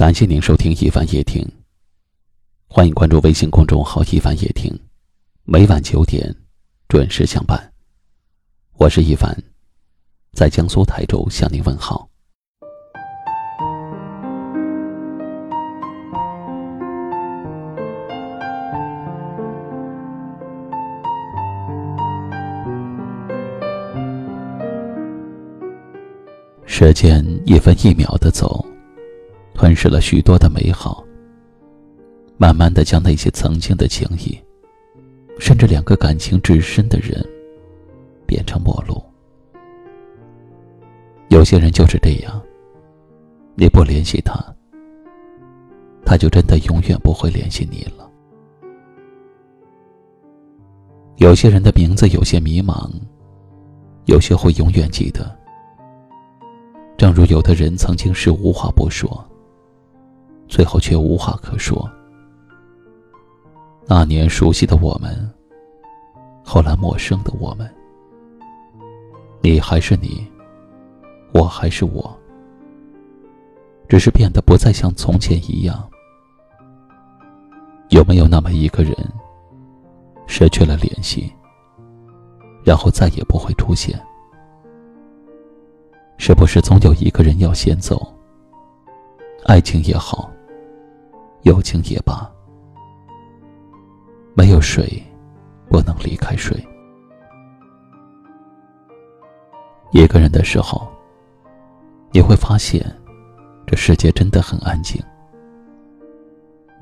感谢您收听一凡夜听。欢迎关注微信公众号“一凡夜听”，每晚九点准时相伴。我是一凡，在江苏台州向您问好。时间一分一秒的走。吞噬了许多的美好，慢慢的将那些曾经的情谊，甚至两个感情至深的人，变成陌路。有些人就是这样，你不联系他，他就真的永远不会联系你了。有些人的名字有些迷茫，有些会永远记得。正如有的人曾经是无话不说。最后却无话可说。那年熟悉的我们，后来陌生的我们，你还是你，我还是我，只是变得不再像从前一样。有没有那么一个人，失去了联系，然后再也不会出现？是不是总有一个人要先走？爱情也好。友情也罢，没有谁不能离开谁。一个人的时候，你会发现，这世界真的很安静。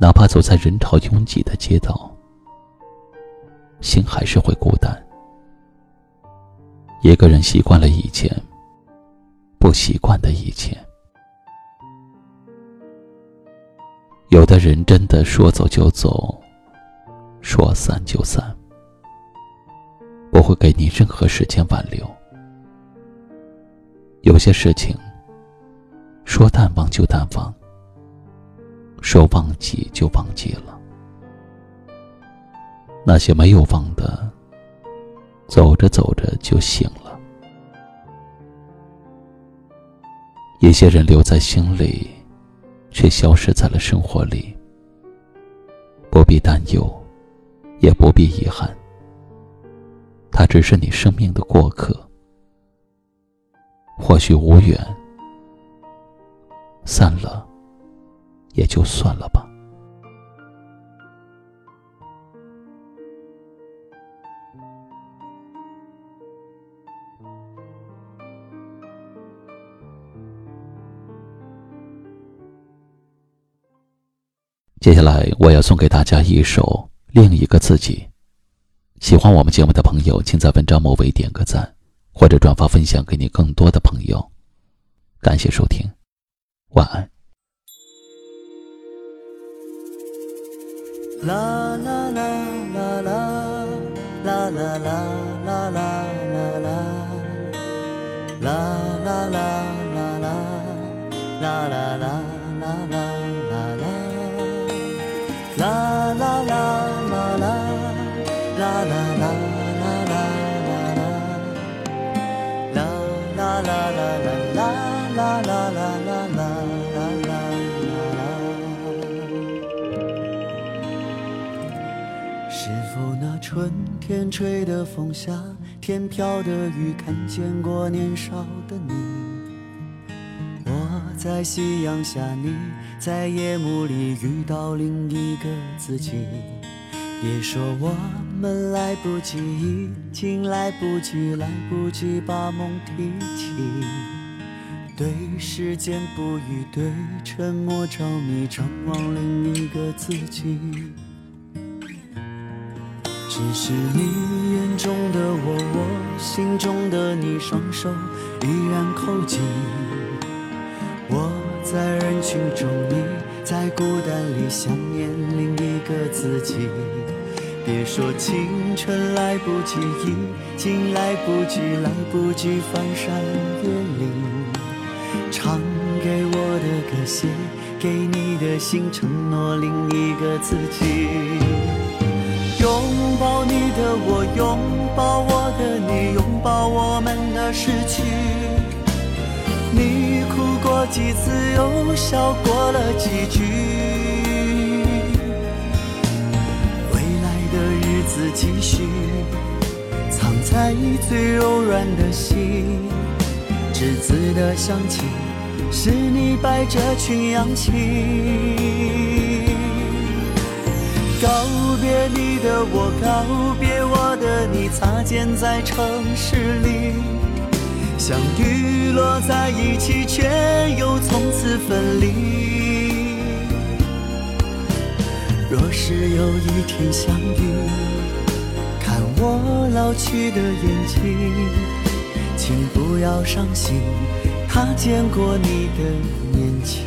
哪怕走在人潮拥挤的街道，心还是会孤单。一个人习惯了以前，不习惯的以前。有的人真的说走就走，说散就散，不会给你任何时间挽留。有些事情，说淡忘就淡忘，说忘记就忘记了。那些没有忘的，走着走着就醒了。一些人留在心里。却消失在了生活里，不必担忧，也不必遗憾。他只是你生命的过客，或许无缘，散了，也就算了吧。接下来，我要送给大家一首《另一个自己》。喜欢我们节目的朋友，请在文章末尾点个赞，或者转发分享给你更多的朋友。感谢收听，晚安。啦啦啦啦啦啦啦啦是否那春天吹的风下，天飘的雨，看见过年少的你？我在夕阳下，你在夜幕里遇到另一个自己。别说我们来不及，已经来不及，来不及把梦提起。对时间不语，对沉默着迷，张望另一个自己。只是你眼中的我，我心中的你，双手依然扣紧。我在人群中，你在孤单里想念另一个自己。别说青春来不及，已经来不及，来不及翻山越岭。唱给我的歌，写给你的信，承诺另一个自己。拥抱你的我，拥抱我的你，拥抱我们的失去。你哭过几次，又笑过了几句。未来的日子继续，藏在最柔软的心。栀子的香气，是你摆着群羊起。告别你的我，告别我的你，擦肩在城市里。相遇落在一起，却又从此分离。若是有一天相遇，看我老去的眼睛，请不要伤心，他见过你的年轻。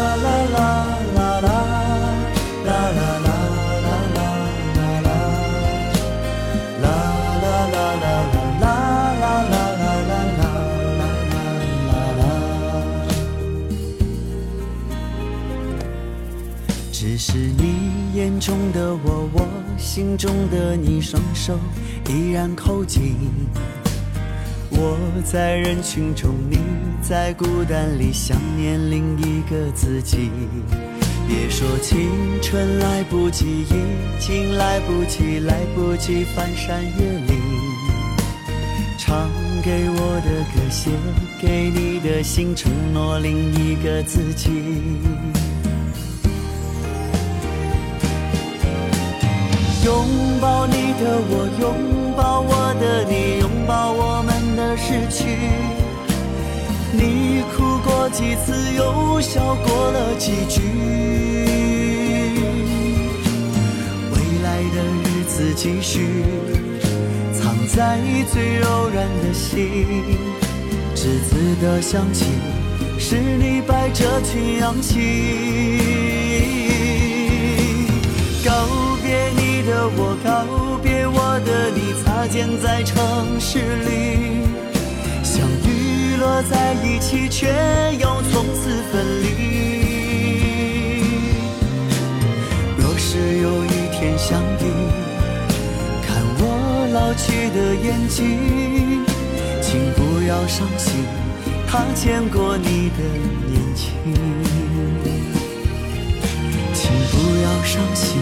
是你眼中的我，我心中的你，双手依然扣紧。我在人群中，你在孤单里想念另一个自己。别说青春来不及，已经来不及，来不及翻山越岭。唱给我的歌，写给你的信，承诺另一个自己。拥抱你的我，拥抱我的你，拥抱我们的失去。你哭过几次，又笑过了几句。未来的日子继续，藏在最柔软的心。栀子的香气，是你摆着群羊起。的我告别我的你，擦肩在城市里，相遇落在一起，却又从此分离。若是有一天相遇，看我老去的眼睛，请不要伤心，他见过你的年轻，请不要伤心。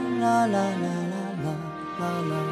啦啦啦啦啦啦啦。